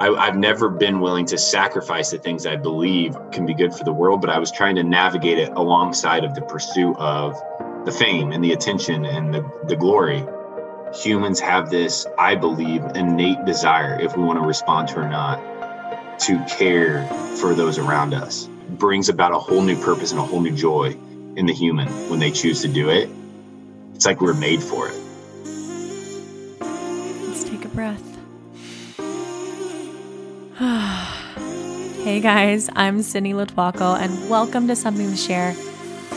I, have never been willing to sacrifice the things I believe can be good for the world, but I was trying to navigate it alongside of the pursuit of the fame and the attention and the, the glory. Humans have this, I believe, innate desire, if we want to respond to or not, to care for those around us. It brings about a whole new purpose and a whole new joy in the human when they choose to do it. It's like we're made for it. Let's take a breath. hey guys, I'm Sydney Lotuaco, and welcome to Something to Share.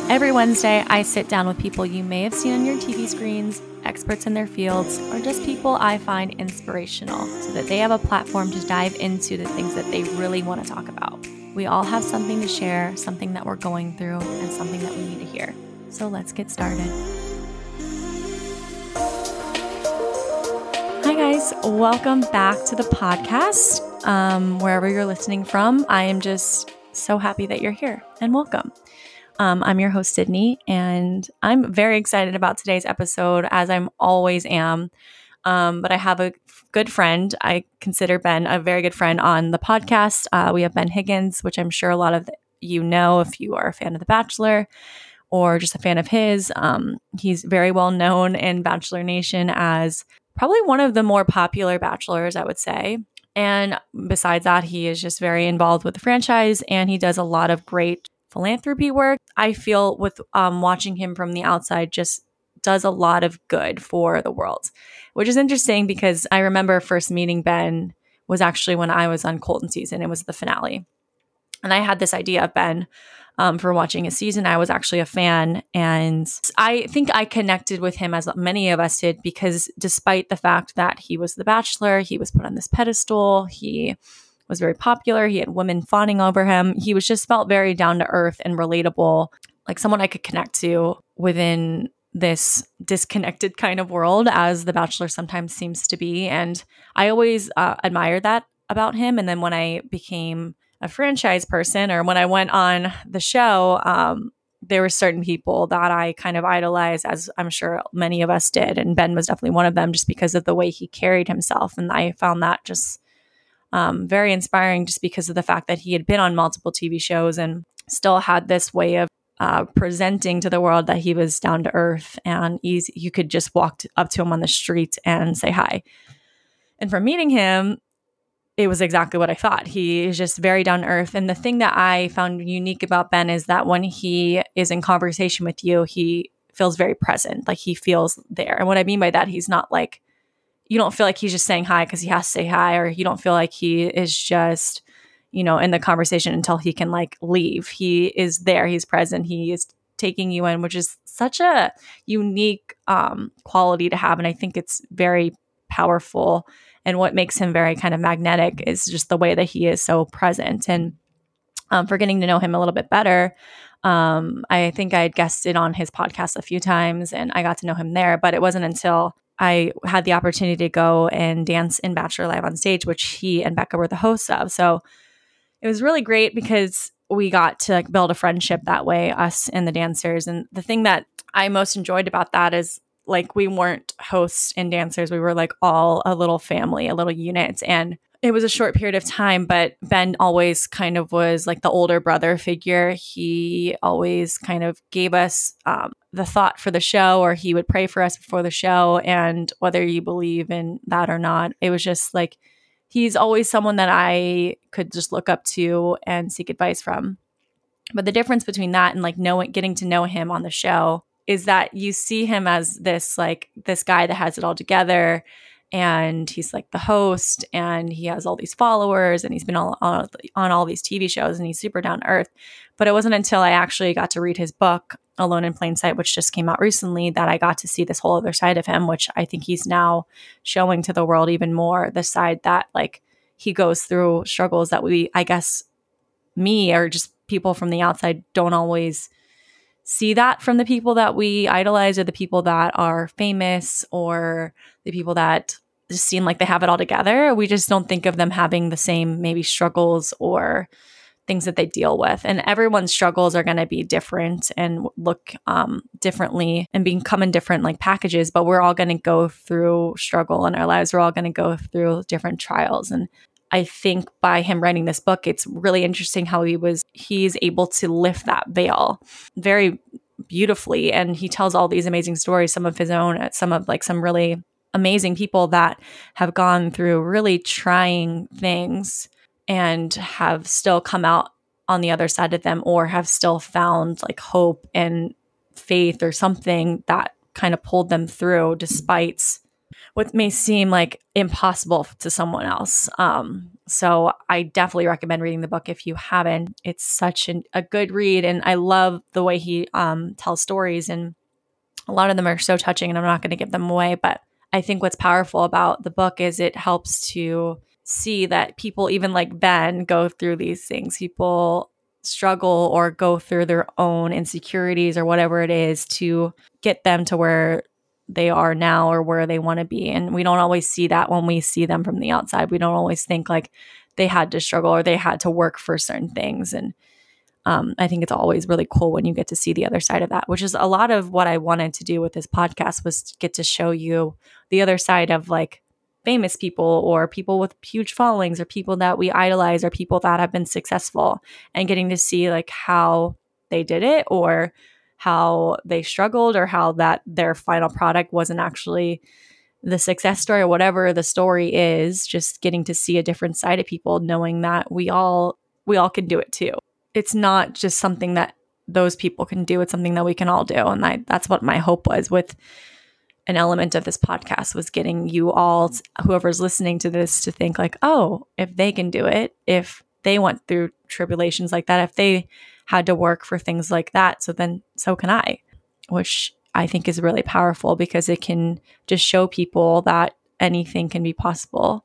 Every Wednesday, I sit down with people you may have seen on your TV screens, experts in their fields, or just people I find inspirational so that they have a platform to dive into the things that they really want to talk about. We all have something to share, something that we're going through, and something that we need to hear. So let's get started. Hi, guys. Welcome back to the podcast um, wherever you're listening from. I am just so happy that you're here and welcome. Um, I'm your host, Sydney, and I'm very excited about today's episode, as I'm always am. Um, but I have a good friend. I consider Ben a very good friend on the podcast. Uh, we have Ben Higgins, which I'm sure a lot of you know if you are a fan of The Bachelor or just a fan of his. Um, he's very well known in Bachelor Nation as probably one of the more popular bachelors, I would say. And besides that, he is just very involved with the franchise and he does a lot of great philanthropy work. I feel with um, watching him from the outside, just does a lot of good for the world, which is interesting because I remember first meeting Ben was actually when I was on Colton season. It was the finale. And I had this idea of Ben um, for watching a season. I was actually a fan. And I think I connected with him as many of us did because despite the fact that he was the bachelor, he was put on this pedestal, he was very popular, he had women fawning over him. He was just felt very down to earth and relatable, like someone I could connect to within this disconnected kind of world as the bachelor sometimes seems to be and i always uh, admired that about him and then when i became a franchise person or when I went on the show, um, there were certain people that I kind of idolized, as I'm sure many of us did. And Ben was definitely one of them just because of the way he carried himself. And I found that just um, very inspiring just because of the fact that he had been on multiple TV shows and still had this way of uh, presenting to the world that he was down to earth and easy. You could just walk up to him on the street and say hi. And from meeting him, it was exactly what I thought. He is just very down earth. And the thing that I found unique about Ben is that when he is in conversation with you, he feels very present, like he feels there. And what I mean by that, he's not like, you don't feel like he's just saying hi because he has to say hi, or you don't feel like he is just, you know, in the conversation until he can like leave. He is there, he's present, he is taking you in, which is such a unique um, quality to have. And I think it's very powerful and what makes him very kind of magnetic is just the way that he is so present. And um, for getting to know him a little bit better, um, I think I had guested on his podcast a few times and I got to know him there. But it wasn't until I had the opportunity to go and dance in Bachelor Live on stage, which he and Becca were the hosts of. So it was really great because we got to like build a friendship that way, us and the dancers. And the thing that I most enjoyed about that is like we weren't hosts and dancers we were like all a little family a little unit and it was a short period of time, but Ben always kind of was like the older brother figure. He always kind of gave us um, the thought for the show, or he would pray for us before the show. And whether you believe in that or not, it was just like he's always someone that I could just look up to and seek advice from. But the difference between that and like knowing, getting to know him on the show is that you see him as this like this guy that has it all together and he's like the host and he has all these followers and he's been all, on, on all these TV shows and he's super down to earth. But it wasn't until I actually got to read his book, Alone in Plain Sight, which just came out recently, that I got to see this whole other side of him, which I think he's now showing to the world even more the side that like he goes through struggles that we, I guess, me or just people from the outside don't always see that from the people that we idolize or the people that are famous or the people that just seem like they have it all together. We just don't think of them having the same maybe struggles or things that they deal with. And everyone's struggles are going to be different and look um, differently and being come in different like packages, but we're all going to go through struggle in our lives. We're all going to go through different trials. And I think by him writing this book, it's really interesting how he was, he's able to lift that veil very beautifully. And he tells all these amazing stories, some of his own, at some of like some really amazing people that have gone through really trying things and have still come out on the other side of them or have still found like hope and faith or something that kind of pulled them through despite what may seem like impossible to someone else. Um, so I definitely recommend reading the book if you haven't. It's such an, a good read, and I love the way he um, tells stories, and a lot of them are so touching. And I'm not going to give them away, but I think what's powerful about the book is it helps to see that people, even like Ben, go through these things. People struggle or go through their own insecurities or whatever it is to get them to where they are now or where they want to be. And we don't always see that when we see them from the outside. We don't always think like they had to struggle or they had to work for certain things. And um, I think it's always really cool when you get to see the other side of that, which is a lot of what I wanted to do with this podcast was to get to show you the other side of like famous people or people with huge followings or people that we idolize or people that have been successful and getting to see like how they did it or how they struggled or how that their final product wasn't actually the success story or whatever the story is just getting to see a different side of people knowing that we all we all can do it too. It's not just something that those people can do it's something that we can all do. And I, that's what my hope was with an element of this podcast was getting you all whoever's listening to this to think like oh if they can do it if they went through tribulations like that if they had to work for things like that. So then so can I, which I think is really powerful because it can just show people that anything can be possible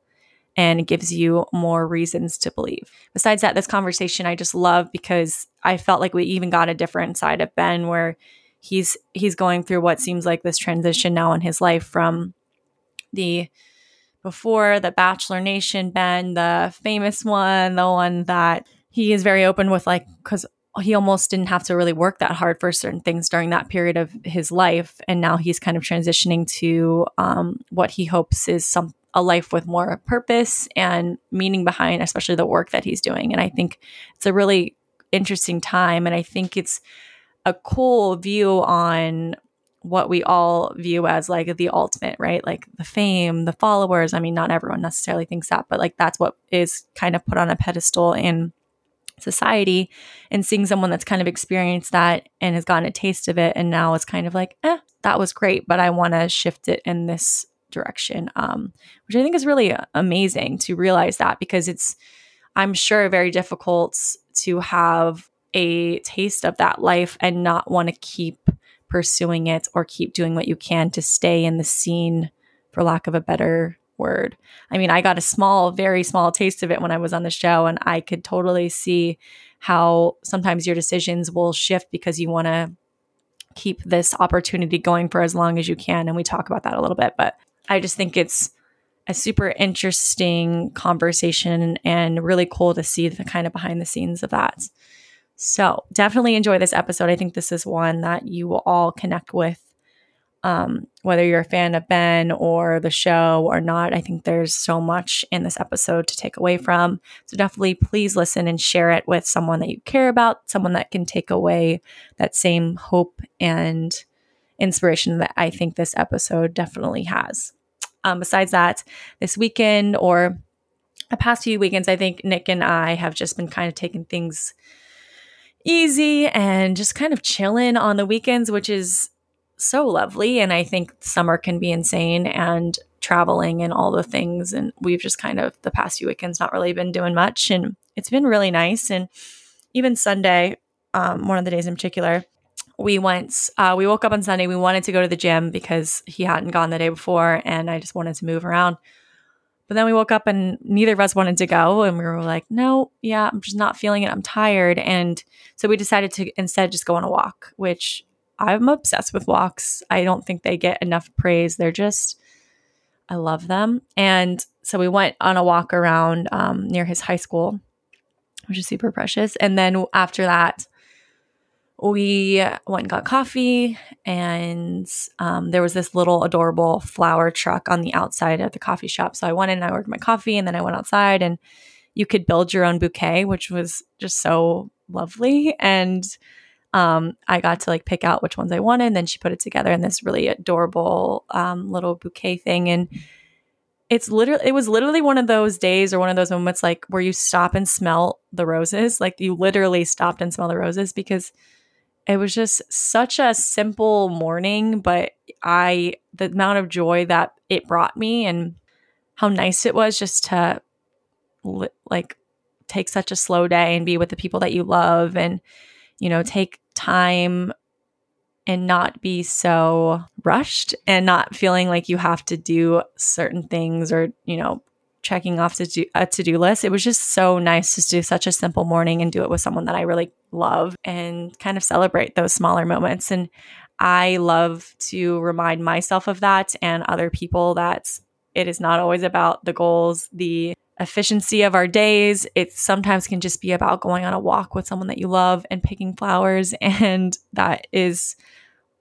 and it gives you more reasons to believe. Besides that, this conversation I just love because I felt like we even got a different side of Ben where he's he's going through what seems like this transition now in his life from the before the Bachelor Nation Ben, the famous one, the one that he is very open with like cuz he almost didn't have to really work that hard for certain things during that period of his life. And now he's kind of transitioning to um, what he hopes is some a life with more purpose and meaning behind especially the work that he's doing. And i think it's a really interesting time. And i think it's a cool view on what we all view as like the ultimate right? Like the fame the followers. I mean not everyone necessarily thinks that but like that's what is kind of put on a pedestal in society and seeing someone that's kind of experienced that and has gotten a taste of it and now it's kind of like eh that was great but i want to shift it in this direction um, which i think is really amazing to realize that because it's i'm sure very difficult to have a taste of that life and not want to keep pursuing it or keep doing what you can to stay in the scene for lack of a better word. I mean, I got a small, very small taste of it when I was on the show, and I could totally see how sometimes your decisions will shift because you want to keep this opportunity going for as long as you can. And we talk about that a little bit, but I just think it's a super interesting conversation and really cool to see the kind of behind the scenes of that. So definitely enjoy this episode. I think this is one that you will all connect with Um, whether you're a fan of Ben or the show or not, I think there's so much in this episode to take away from. So definitely please listen and share it with someone that you care about, someone that can take away that same hope and inspiration that I think this episode definitely has. Um, besides that, this weekend or the past few weekends, I think Nick and I have just been kind of taking things easy and just kind of chilling on the weekends, which is so lovely. And I think summer can be insane and traveling and all the things. And we've just kind of the past few weekends not really been doing much. And it's been really nice. And even Sunday, um, one of the days in particular, we went, uh, we woke up on Sunday. We wanted to go to the gym because he hadn't gone the day before. And I just wanted to move around. But then we woke up and neither of us wanted to go. And we were like, no, yeah, I'm just not feeling it. I'm tired. And so we decided to instead just go on a walk, which I'm obsessed with walks. I don't think they get enough praise. They're just, I love them. And so we went on a walk around um, near his high school, which is super precious. And then after that, we went and got coffee, and um, there was this little adorable flower truck on the outside of the coffee shop. So I went in and I ordered my coffee, and then I went outside, and you could build your own bouquet, which was just so lovely. And um, I got to like pick out which ones I wanted. And then she put it together in this really adorable um, little bouquet thing. And it's literally, it was literally one of those days or one of those moments like where you stop and smell the roses. Like you literally stopped and smell the roses because it was just such a simple morning. But I, the amount of joy that it brought me and how nice it was just to like take such a slow day and be with the people that you love and you know, take time and not be so rushed and not feeling like you have to do certain things or, you know, checking off to do a to-do list. It was just so nice to do such a simple morning and do it with someone that I really love and kind of celebrate those smaller moments. And I love to remind myself of that and other people that it is not always about the goals, the efficiency of our days. It sometimes can just be about going on a walk with someone that you love and picking flowers. And that is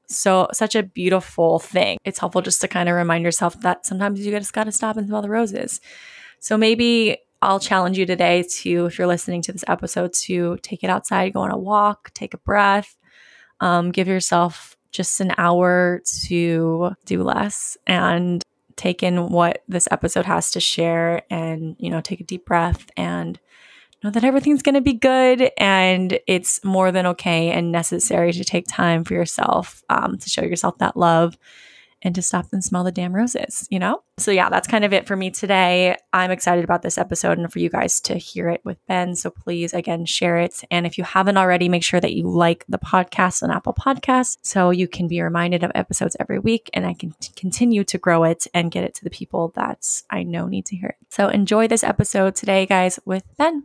so such a beautiful thing. It's helpful just to kind of remind yourself that sometimes you just got to stop and smell the roses. So maybe I'll challenge you today to, if you're listening to this episode, to take it outside, go on a walk, take a breath, um, give yourself just an hour to do less and take in what this episode has to share and, you know, take a deep breath and know that everything's going to be good and it's more than okay and necessary to take time for yourself um, to show yourself that love and to stop and smell the damn roses, you know? So, yeah, that's kind of it for me today. I'm excited about this episode and for you guys to hear it with Ben. So, please, again, share it. And if you haven't already, make sure that you like the podcast on Apple Podcasts so you can be reminded of episodes every week and I can t- continue to grow it and get it to the people that I know need to hear it. So, enjoy this episode today, guys, with Ben.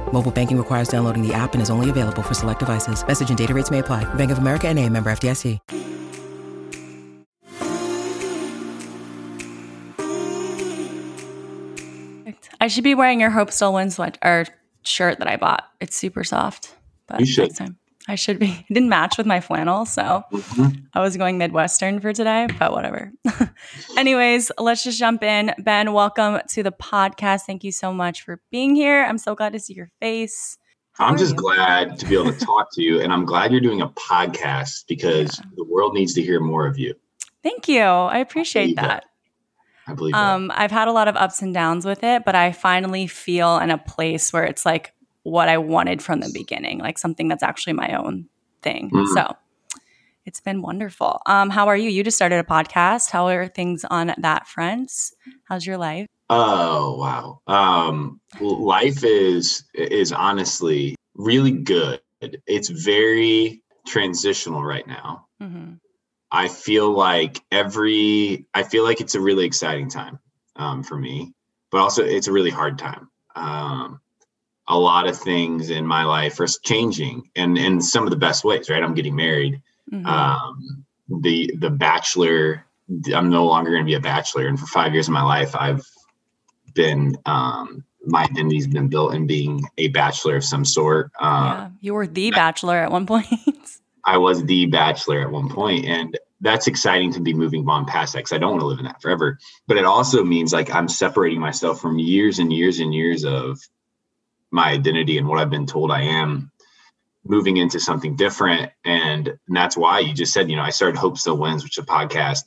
Mobile banking requires downloading the app and is only available for select devices. Message and data rates may apply. Bank of America and a member FDIC. I should be wearing your Hope Still Wins sweat or shirt that I bought. It's super soft. But You should. next time. I should be. It didn't match with my flannel, so Mhm. I was going Midwestern for today, but whatever. Anyways, let's just jump in. Ben, welcome to the podcast. Thank you so much for being here. I'm so glad to see your face. How I'm just you? glad to be able to talk to you, and I'm glad you're doing a podcast because the world needs to hear more of you. Thank you. I appreciate believe that. that. I believe that. Um, I've had a lot of ups and downs with it, but I finally feel in a place where it's like what I wanted from the beginning, like something that's actually my own thing. Mhm. So it's been wonderful. Um, how are you? You just started a podcast. How are things on that front? How's your life? Oh wow. Um life is is honestly really good. It's very transitional right now. hmm I feel like every, I feel like it's a really exciting time um, for me, but also it's a really hard time. Um, a lot of things in my life are changing and in some of the best ways, right? I'm getting married. Mm-hmm. Um, the, the bachelor, I'm no longer going to be a bachelor. And for five years of my life, I've been, um, my identity's been built in being a bachelor of some sort. Uh, yeah, you were the bachelor at one point. I was the bachelor at one point, and that's exciting to be moving on past that because I don't want to live in that forever. But it also means like I'm separating myself from years and years and years of my identity and what I've been told I am, moving into something different. And, and that's why you just said, you know, I started Hope Still Wins, which is a podcast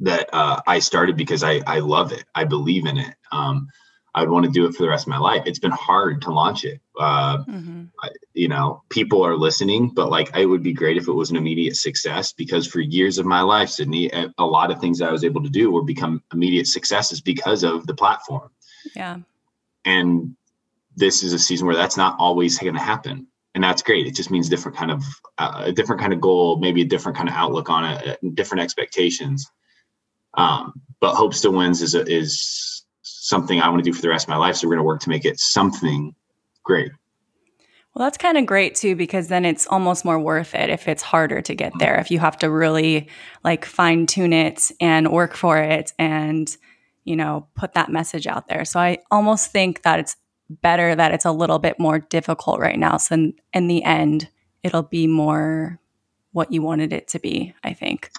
that uh, I started because I I love it. I believe in it. Um, I would want to do it for the rest of my life. It's been hard to launch it. Uh, mm-hmm. You know, people are listening, but like it would be great if it was an immediate success because for years of my life, Sydney, a lot of things I was able to do were become immediate successes because of the platform. Yeah. And this is a season where that's not always going to happen. And that's great. It just means different kind of uh, a different kind of goal, maybe a different kind of outlook on it, uh, different expectations. Um, but hope still wins is a, is something I want to do for the rest of my life. So we're going to work to make it something great. Well, that's kind of great too, because then it's almost more worth it if it's harder to get there, if you have to really like fine tune it and work for it and, you know, put that message out there. So I almost think that it's better that it's a little bit more difficult right now. So in, in the end, it'll be more what you wanted it to be, I think.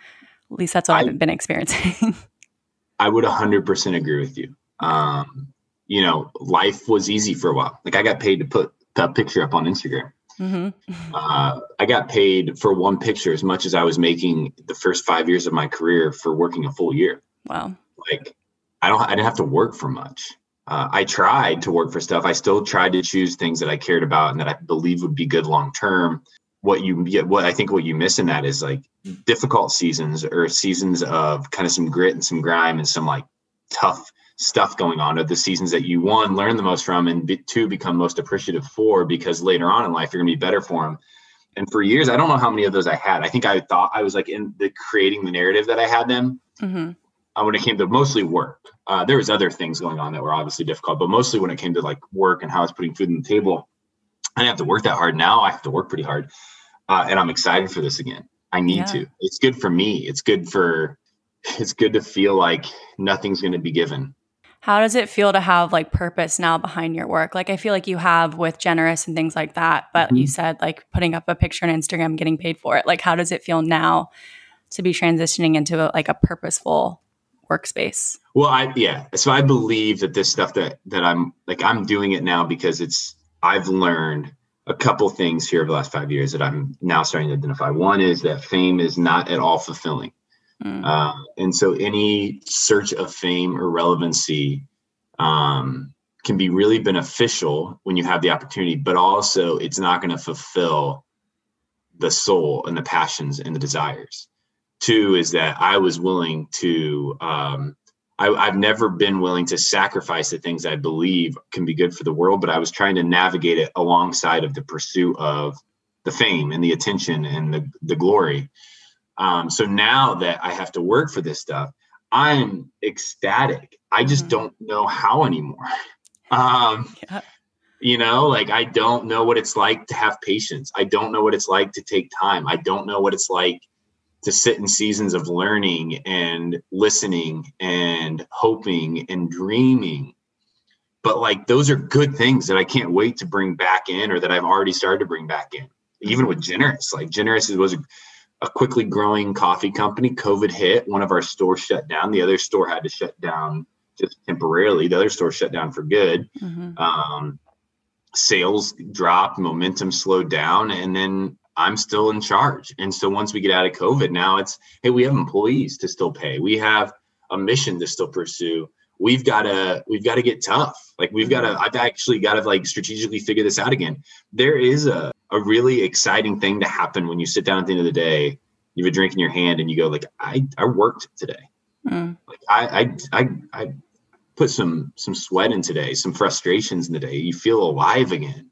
At least that's what I, have been experiencing. I would 100% agree with you um, you know, life was easy for a while. Like I got paid to put that picture up on Instagram. Mm-hmm. Uh, I got paid for one picture as much as I was making the first five years of my career for working a full year. Wow. Like I don't, I didn't have to work for much. Uh, I tried to work for stuff. I still tried to choose things that I cared about and that I believe would be good long term. What you what I think what you miss in that is like difficult seasons or seasons of kind of some grit and some grime and some like tough stuff going on are the seasons that you one learn the most from and two become most appreciative for because later on in life you're to be better for them and for years i don't know how many of those i had i think i thought i was like in the creating the narrative that i had them mm-hmm. Uh, when it came to mostly work uh, there was other things going on that were obviously difficult but mostly when it came to like work and how i was putting food on the table i didn't have to work that hard now i have to work pretty hard uh, and i'm excited for this again i need yeah. to it's good for me it's good for it's good to feel like nothing's going to be given how does it feel to have like purpose now behind your work? Like I feel like you have with Generous and things like that, but mm-hmm. you said like putting up a picture on Instagram, getting paid for it. Like how does it feel now to be transitioning into a, like a purposeful workspace? Well, I yeah. So I believe that this stuff that that I'm like I'm doing it now because it's I've learned a couple things here over the last five years that I'm now starting to identify. One is that fame is not at all fulfilling. Mm. Uh, and so any search of fame or relevancy um, can be really beneficial when you have the opportunity, but also it's not going to fulfill the soul and the passions and the desires. Two is that I was willing to, um, I, I've never been willing to sacrifice the things I believe can be good for the world, but I was trying to navigate it alongside of the pursuit of the fame and the attention and the, the glory. Um, so now that I have to work for this stuff, I'm ecstatic. I just mm-hmm. don't know how anymore. Um, yeah. You know, like I don't know what it's like to have patience. I don't know what it's like to take time. I don't know what it's like to sit in seasons of learning and listening and hoping and dreaming. But like those are good things that I can't wait to bring back in or that I've already started to bring back in. Even with Generous, like Generous was a a quickly growing coffee company. COVID hit, one of our stores shut down. The other store had to shut down just temporarily. The other store shut down for good. Mm-hmm. Um, sales dropped, momentum slowed down, and then I'm still in charge. And so once we get out of COVID, now it's hey, we have employees to still pay. We have a mission to still pursue. We've got to we've got to get tough. Like we've got to. Mm-hmm. I've actually got to like strategically figure this out again. There is a a really exciting thing to happen when you sit down at the end of the day, you have a drink in your hand and you go like, I, I worked today. Mm. Like I, I, I, I put some, some sweat in today, some frustrations in the day. You feel alive again.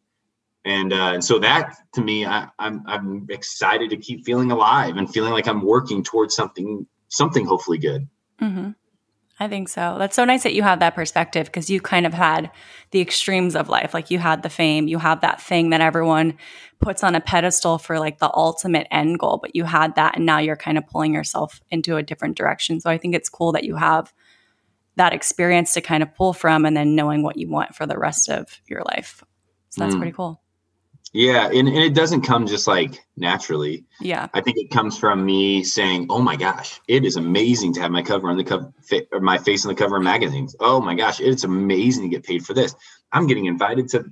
And uh, and so that to me, I, I'm I'm excited to keep feeling alive and feeling like I'm working towards something something hopefully good. Mm-hmm. I think so. That's so nice that you have that perspective because you kind of had the extremes of life. Like you had the fame, you have that thing that everyone puts on a pedestal for like the ultimate end goal, but you had that and now you're kind of pulling yourself into a different direction. So I think it's cool that you have that experience to kind of pull from and then knowing what you want for the rest of your life. So that's mm. pretty cool. Yeah, and, and it doesn't come just like naturally. Yeah, I think it comes from me saying, "Oh my gosh, it is amazing to have my cover on the cover, or my face on the cover of magazines. Oh my gosh, it's amazing to get paid for this. I'm getting invited to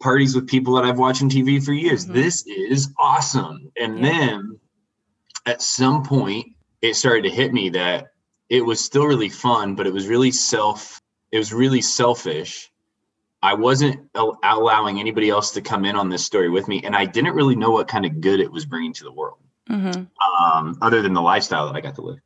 parties with people that I've watched on TV for years. Mm-hmm. This is awesome." And yeah. then at some point, it started to hit me that it was still really fun, but it was really self. It was really selfish I wasn't allowing anybody else to come in on this story with me, and I didn't really know what kind of good it was bringing to the world, mm-hmm. um, other than the lifestyle that I got to live.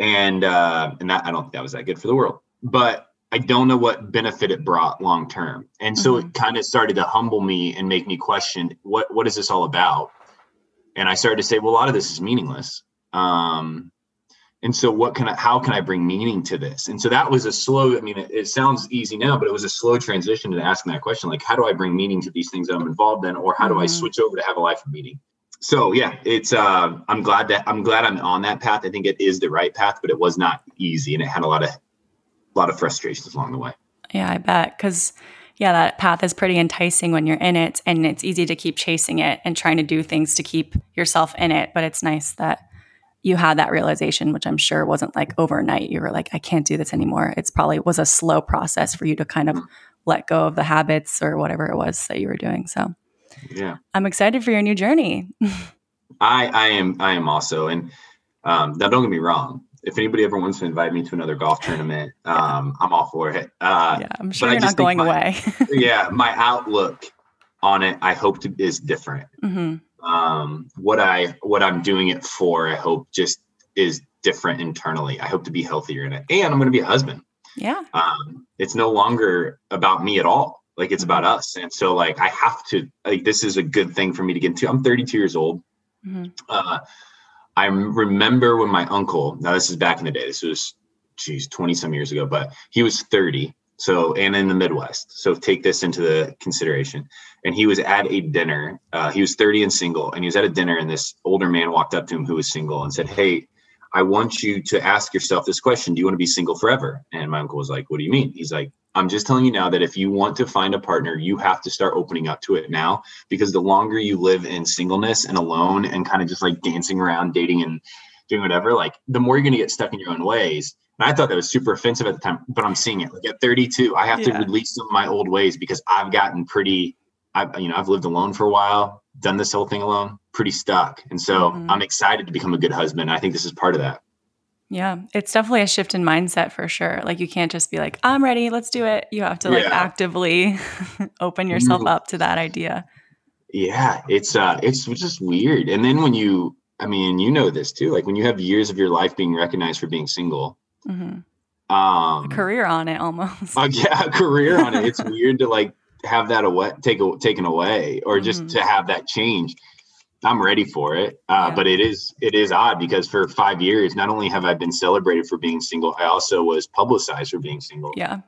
And uh, and that I don't think that was that good for the world, but I don't know what benefit it brought long term. And so mm-hmm. it kind of started to humble me and make me question what what is this all about. And I started to say, well, a lot of this is meaningless. Um, and so what can i how can i bring meaning to this? And so that was a slow i mean it, it, sounds easy now but it was a slow transition to asking that question like how do i bring meaning to these things that i'm involved in or how do mm-hmm. i switch over to have a life of meaning? So yeah it's uh i'm glad that i'm glad i'm on that path. I think it is the right path but it was not easy and it had a lot of a lot of frustrations along the way. Yeah i bet because yeah that path is pretty enticing when you're in it and it's easy to keep chasing it and trying to do things to keep yourself in it but it's nice that you had that realization, which I'm sure wasn't like overnight. You were like, I can't do this anymore. It's probably was a slow process for you to kind of mm-hmm. let go of the habits or whatever it was that you were doing. So yeah, I'm excited for your new journey. I I am I am also, and um, now don't get me wrong. If anybody ever wants to invite me to another golf tournament, um, I'm all for it. Uh, yeah, I'm sure you're not going my, away. yeah, my outlook on it, I hope to, is different. Mm-hmm um, what I what I'm doing it for. I hope just is different internally. I hope to be healthier in it, and I'm going to be a husband. Yeah. Um, it's no longer about me at all. Like it's about us, and so like I have to. Like this is a good thing for me to get into. I'm 32 years old. Mm-hmm. Uh, I remember when my uncle. Now this is back in the day. This was, geez, 20 some years ago. But he was 30. So and in the Midwest. So take this into the consideration and he was at a dinner. Uh, he was 30 and single, and he was at a dinner, and this older man walked up to him who was single and said, Hey, I want you to ask yourself this question Do you want to be single forever? And my uncle was like, What do you mean? He's like, I'm just telling you now that if you want to find a partner, you have to start opening up to it now because the longer you live in singleness and alone and kind of just like dancing around, dating and doing whatever, like the more you're going to get stuck in your own ways. And I thought that was super offensive at the time, but I'm seeing it. Like at 32, I have yeah. to release some of my old ways because I've gotten pretty I've you know, I've lived alone for a while, done this whole thing alone, pretty stuck. And so mm-hmm. I'm excited to become a good husband. I think this is part of that. Yeah, it's definitely a shift in mindset for sure. Like you can't just be like, I'm ready, let's do it. You have to like yeah. actively open yourself mm-hmm. up to that idea. Yeah, it's uh it's just weird. And then when you I mean, you know this too, like when you have years of your life being recognized for being single. Mm-hmm. Um, a career on it almost. Uh, yeah, a career on it. It's weird to like have that away, take taken away, or just mm-hmm. to have that change. I'm ready for it, uh, yeah. but it is it is odd because for five years, not only have I been celebrated for being single, I also was publicized for being single. Yeah,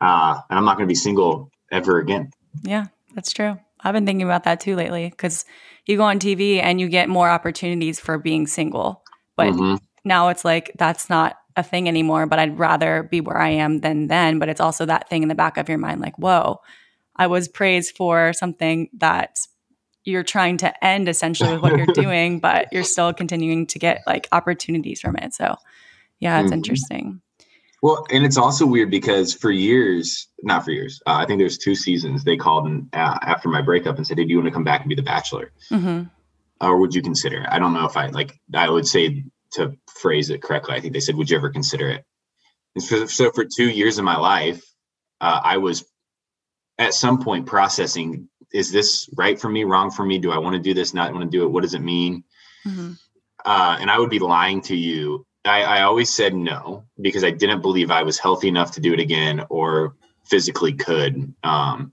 uh, and I'm not going to be single ever again. Yeah, that's true. I've been thinking about that too lately because you go on TV and you get more opportunities for being single, but mm-hmm. now it's like that's not a thing anymore, but I'd rather be where I am than then. But it's also that thing in the back of your mind, like, whoa, I was praised for something that you're trying to end essentially with what you're doing, but you're still continuing to get like opportunities from it. So, yeah, it's mm-hmm. interesting. Well, and it's also weird because for years, not for years, uh, I think there's two seasons they called in, uh, after my breakup and said, "Hey, do you want to come back and be the Bachelor?" Mm-hmm. Or would you consider? I don't know if I like. I would say to phrase it correctly, I think they said, "Would you ever consider it?" So, so, for two years of my life, uh, I was at some point processing: Is this right for me? Wrong for me? Do I want to do this? Not want to do it? What does it mean? Mm-hmm. Uh, and I would be lying to you. I, I always said no because I didn't believe I was healthy enough to do it again or physically could. Um,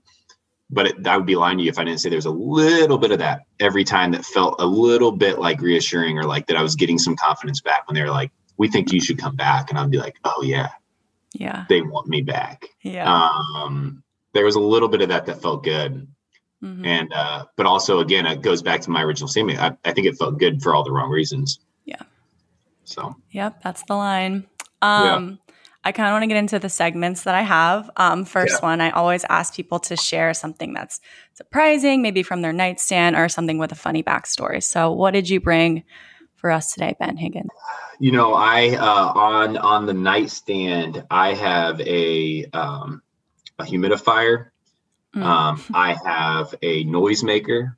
but it, I would be lying to you if I didn't say there's a little bit of that every time that felt a little bit like reassuring or like that I was getting some confidence back when they were like, "We think you should come back," and I'd be like, "Oh yeah, Yeah. they want me back." Yeah. Um, there was a little bit of that that felt good, Mhm. and uh, but also again, it goes back to my original statement. I, I think it felt good for all the wrong reasons. Yeah. So Yep, that's the line. Um, I kind of want to get into the segments that I have. Um, first one, I always ask people to share something that's surprising, maybe from their nightstand or something with a funny backstory. So, what did you bring for us today, Ben Higgins? You know, I uh, on on the nightstand, I have a um, a humidifier. Mm. Um, I have a noisemaker.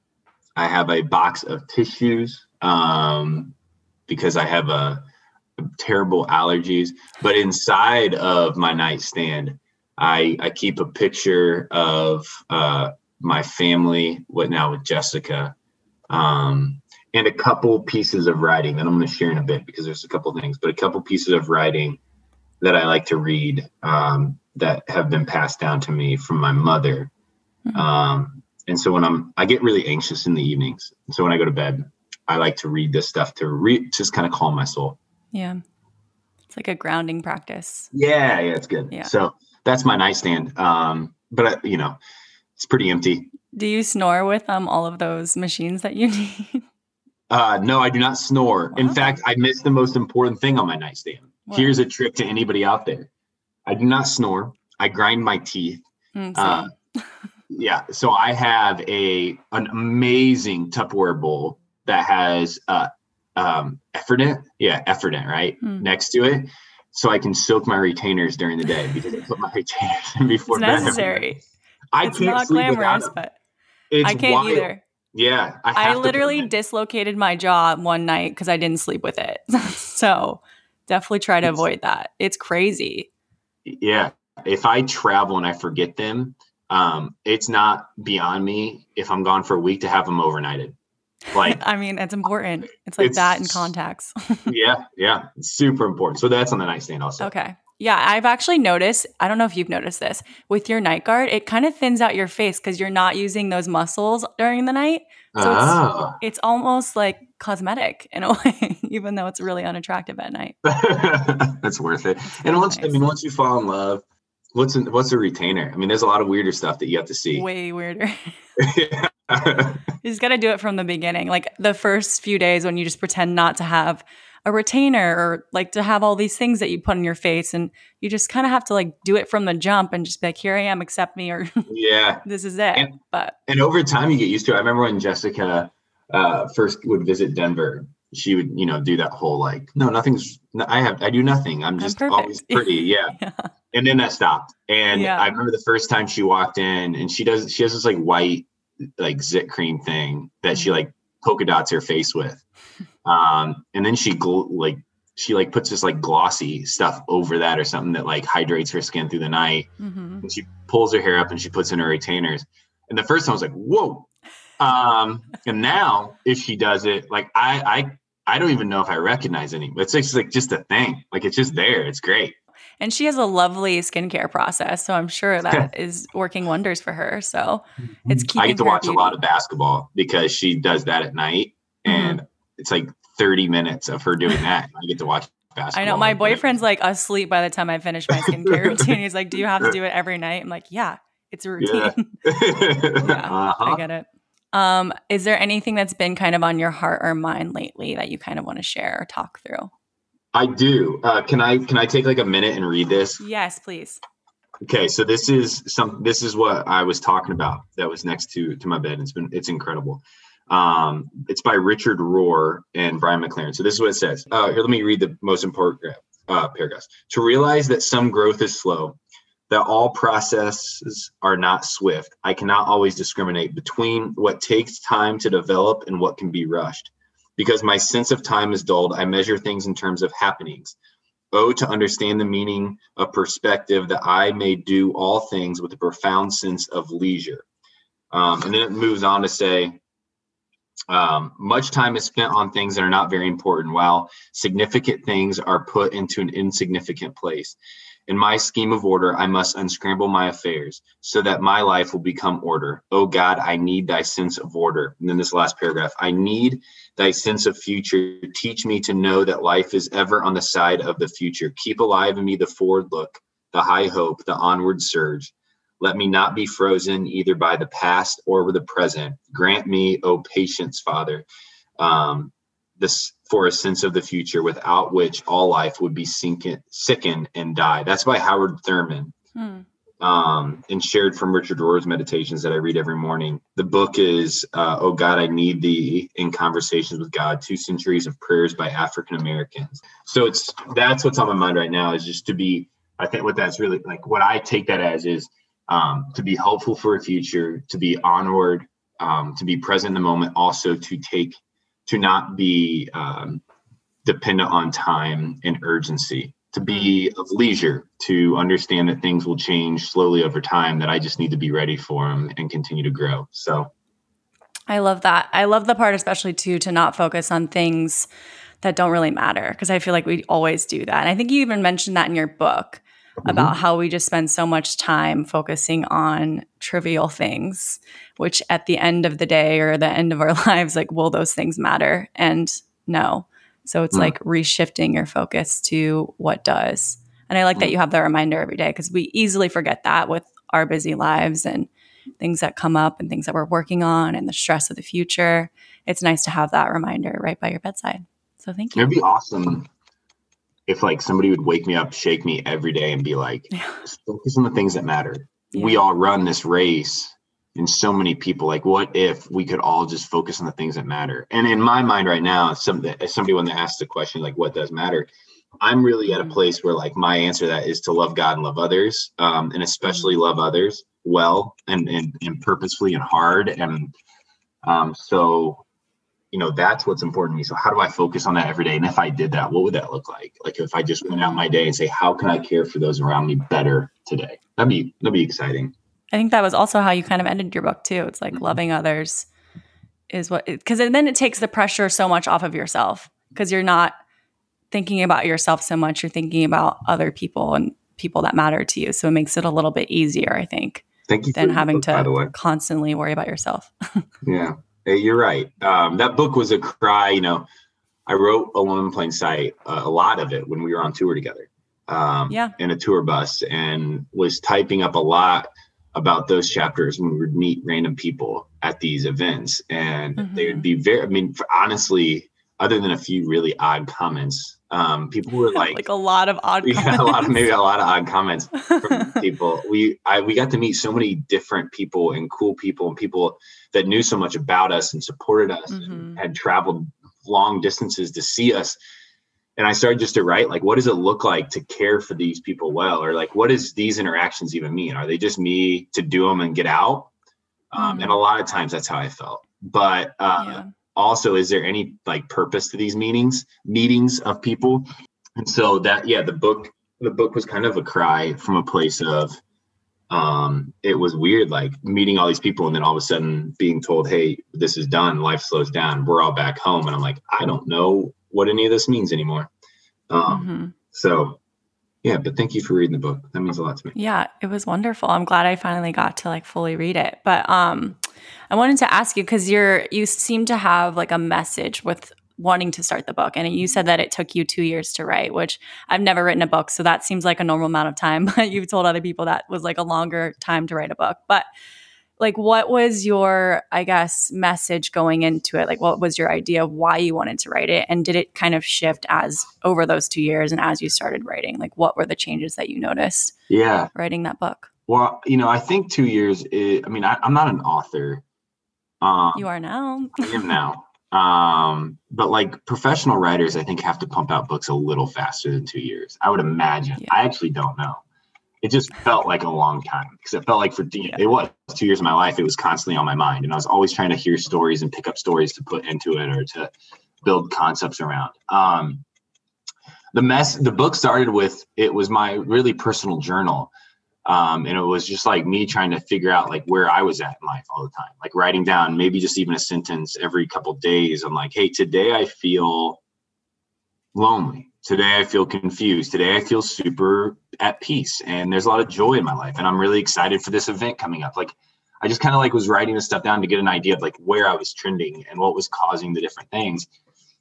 I have a box of tissues um, because I have a, terrible allergies. But inside of my nightstand, I I keep a picture of uh, my family. What now with Jessica? Um, and a couple pieces of writing that I'm going to share in a bit because there's a couple things, but a couple pieces of writing that I like to read um, that have been passed down to me from my mother. Mhm. Um, and so when I'm, I get really anxious in the evenings. So when I go to bed, I like to read this stuff to re- just kind of calm my soul. Yeah. It's like a grounding practice. Yeah, yeah, it's good. Yeah. So that's my nightstand. Um, but I, you know, it's pretty empty. Do you snore with um all of those machines that you need? Uh, no, I do not snore. In fact, I missed the most important thing on my nightstand. Here's a trick to anybody out there. I do not snore. I grind my teeth. Mm, Uh, yeah. So I have a an amazing Tupperware bowl that has uh um Efferdent. Yeah, Efferdent, right? Hmm. Next to it. So I can soak my retainers during the day because I put my retainers in before it's bed necessary. I it's can't not sleep glamorous, but It's I can't wild. either. Yeah. I, I literally dislocated my jaw one night because I didn't sleep with it. so definitely try to It's- avoid that. It's crazy. yeah if i travel and i forget them um it's not beyond me if i'm gone for a week to have them overnighted like I mean, it's important. It's like that in contacts. yeah yeah super important so that's on the nightstand also okay. Yeah, I've actually noticed, I don't know if you've noticed this, with your night guard, it kind of thins out your face because you're not using those muscles during the night. So it's- Ah. It's almost like cosmetic in a way, even though it's really unattractive at night. that's worth it It's and once i mean once you fall in love what's a, what's a retainer i mean there's a lot of weirder stuff that you have to see Way weirder. You just got to do it from the beginning. Like the first few days when you just pretend not to have a retainer or like to have all these things that you put in your face. And you just kind of have to like do it from the jump and just be like, here I am, accept me, or yeah this is it. And- but and over time you get used to it. I remember when Jessica uh, first would visit Denver, she would, you know, do that whole like, no, nothing's, no, I have, I do nothing. I'm just perfect." always pretty. Yeah. yeah. And then that stopped. And Yeah. I remember the first time she walked in and she does, she has this like white, like zit cream thing that she like polka dots her face with. Um, and then she gl- like, she like puts this like glossy stuff over that or something that like hydrates her skin through the night hmm and she pulls her hair up and she puts in her retainers. And the first time I was like, whoa. Um, and now if she does it, like I I I don't even know if I recognize any. But it's just like just a thing. Like it's just there. It's great. And she has a lovely skincare process. So I'm sure that is working wonders for her. So it's keeping I get to her watch a lot of basketball because she does that at night. And it's like 30 minutes of her doing that. I get to watch basketball. I know my boyfriend's like asleep by the time I finish my skincare routine. He's like, "Do you have to do it every night?" I'm like, "Yeah, it's a routine." Yeah, uh-huh. I get it. Um, is there anything that's been kind of on your heart or mind lately that you kind of want to share or talk through? I do. Uh, can I can I take like a minute and read this? Yes, please. Okay, so this is some. This is what I was talking about. That was next to to my bed. It's been it's incredible. Um, it's by Richard Rohr and Brian McLaren. So this is what it says. Uh, here, let me read the most important uh, paragraphs. To realize that some growth is slow, that all processes are not swift. I cannot always discriminate between what takes time to develop and what can be rushed. Because my sense of time is dulled, I measure things in terms of happenings. Oh, to understand the meaning of perspective that I may do all things with a profound sense of leisure. Um, and then it moves on to say, um, much time is spent on things that are not very important, while significant things are put into an insignificant place. In my scheme of order, I must unscramble my affairs so that my life will become order. Oh God, I need thy sense of order. And then this last paragraph I need thy sense of future. Teach me to know that life is ever on the side of the future. Keep alive in me the forward look, the high hope, the onward surge. Let me not be frozen either by the past or the present. Grant me, oh patience, Father, um, this for a sense of the future without which all life would be sinking, sicken and die. That's by Howard Thurman. Hmm. Um, and shared from Richard Rohr's meditations that I read every morning. The book is uh, "Oh God, I Need Thee" in Conversations with God: Two Centuries of Prayers by African Americans. So it's that's what's on my mind right now is just to be. I think what that's really like. What I take that as is um, to be hopeful for a future, to be onward, um, to be present in the moment, also to take to not be um, dependent on time and urgency, to be of leisure, to understand that things will change slowly over time, that I just need to be ready for them and continue to grow. So I love that. I love the part, especially too, to not focus on things that don't really matter because I feel like we always do that. And I think you even mentioned that in your book mm-hmm. about how we just spend so much time focusing on trivial things, which at the end of the day or the end of our lives, like, will those things matter? And no. So it's mm. like reshifting your focus to what does. And I like that you have that reminder every day because we easily forget that with our busy lives and things that come up and things that we're working on and the stress of the future. It's nice to have that reminder right by your bedside. So thank you. It'd be awesome if like somebody would wake me up, shake me every day, and be like, yeah. focus on the things that matter. Yeah. We all run this race, and so many people like, what if we could all just focus on the things that matter? And in my mind right now, some somebody when they ask the question like, what does matter? I'm really at a mm-hmm. place where like my answer to that is to love God and love others, um, and especially mm-hmm. love others well and, and and purposefully and hard. And um, so you know that's what's important to me. So how do i focus on that every day? And if i did that what would that look like? Like if i just went out my day and say how can i care for those around me better today? That'd be that'd be exciting. I think that was also how you kind of ended your book too. It's like mm-hmm. loving others is what because then it takes the pressure so much off of yourself because you're not thinking about yourself so much. You're thinking about other people and people that matter to you. So it makes it a little bit easier i think Thank you than having book, to constantly worry about yourself. Yeah you're right. Um, that book was a cry. You know, I wrote Alone in Plain Sight, uh, a lot of it when we were on tour together. Um, yeah. In a tour bus, and was typing up a lot about those chapters when we would meet random people at these events, and mm-hmm. they would be very. I mean, honestly, other than a few really odd comments, um, people were like like a lot of odd yeah, comments. a lot of maybe a lot of odd comments from people. We I we got to meet so many different people and cool people and people that knew so much about us and supported us mm-hmm. and had traveled long distances to see us. And I started just to write like what does it look like to care for these people well or like what does these interactions even mean? Are they just me to do them and get out? Um, mm-hmm. and a lot of times that's how I felt. But uh, yeah also is there any like purpose to these meetings meetings of people? And so that yeah the book the book was kind of a cry from a place of um it was weird like meeting all these people and then all of a sudden being told hey this is done. Life slows down. We're all back home. And i'm like i don't know what any of this means anymore. Um mm-hmm. so yeah but thank you for reading the book. That means a lot to me. Yeah it was wonderful. I'm glad i finally got to like fully read it. But um I wanted to ask you because you're you seem to have like a message with wanting to start the book. And you said that it took you two years to write which i've never written a book so that seems like a normal amount of time. But you've told other people that was like a longer time to write a book. But like what was your i guess message going into it like what was your idea of why you wanted to write it and did it kind of shift as over those two years and as you started writing like what were the changes that you noticed yeah writing that book well you know i think two years is, i mean I, i'm not an author um, you are now. I am now. Um, but like professional writers, I think have to pump out books a little faster than two years. I would imagine. Yeah. I actually don't know. It just felt like a long time because it felt like for yeah. it was two years of my life. It was constantly on my mind, and I was always trying to hear stories and pick up stories to put into it or to build concepts around. Um, the mess. The book started with it was my really personal journal um, and it was just like me trying to figure out like where I was at in life all the time, like writing down maybe just even a sentence every couple days. I'm like, hey, today I feel lonely. Today I feel confused. Today I feel super at peace and there's a lot of joy in my life and I'm really excited for this event coming up. Like I just kind of like was writing this stuff down to get an idea of like where I was trending and what was causing the different things.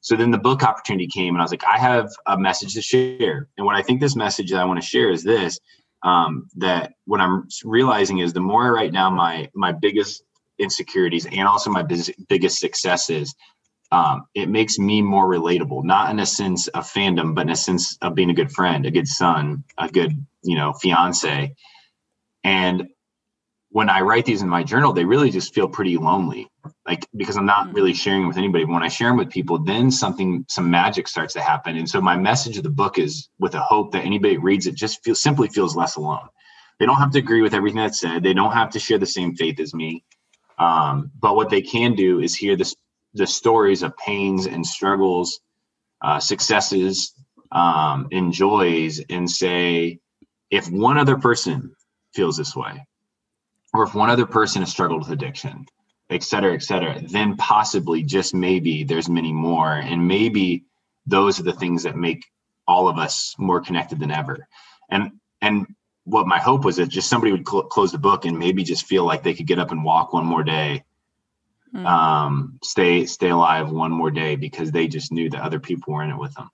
So then the book opportunity came and I was like, I have a message to share. And what I think this message that I want to share is this um, that what I'm realizing is the more I write down my my biggest insecurities and also my biggest successes, um, it makes me more relatable, not in a sense of fandom, but in a sense of being a good friend, a good son, a good, you know, fiance. And when I write these in my journal, they really just feel pretty lonely, like because I'm not really sharing with anybody. But when I share them with people, then something, some magic starts to happen. And so my message of the book is with a hope that anybody reads it just feels simply feels less alone. They don't have to agree with everything that's said. They don't have to share the same faith as me. Um, but what they can do is hear this the stories of pains and struggles, uh, successes, um, and joys, and say, if one other person feels this way, or if one other person has struggled with addiction, et cetera, et cetera, then possibly just maybe there's many more. And maybe those are the things that make all of us more connected than ever. And, and what my hope was that just somebody would cl- close the book and maybe just feel like they could get up and walk one more day mm. um, stay stay alive one more day because they just knew that other people were in it with them.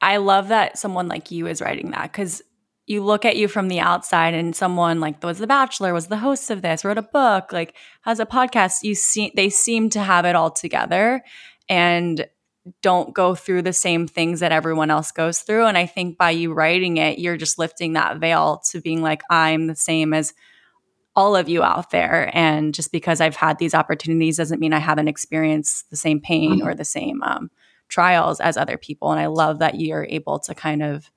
I love that someone like you is writing that because you look at you from the outside and someone like was the bachelor was the host of this wrote a book like has a podcast you see they seem to have it all together and don't go through the same things that everyone else goes through. And I think by you writing it, you're just lifting that veil to being like, I'm the same as all of you out there. And just because I've had these opportunities doesn't mean I haven't experienced the same pain or the same um, trials as other people. And I love that you're able to kind of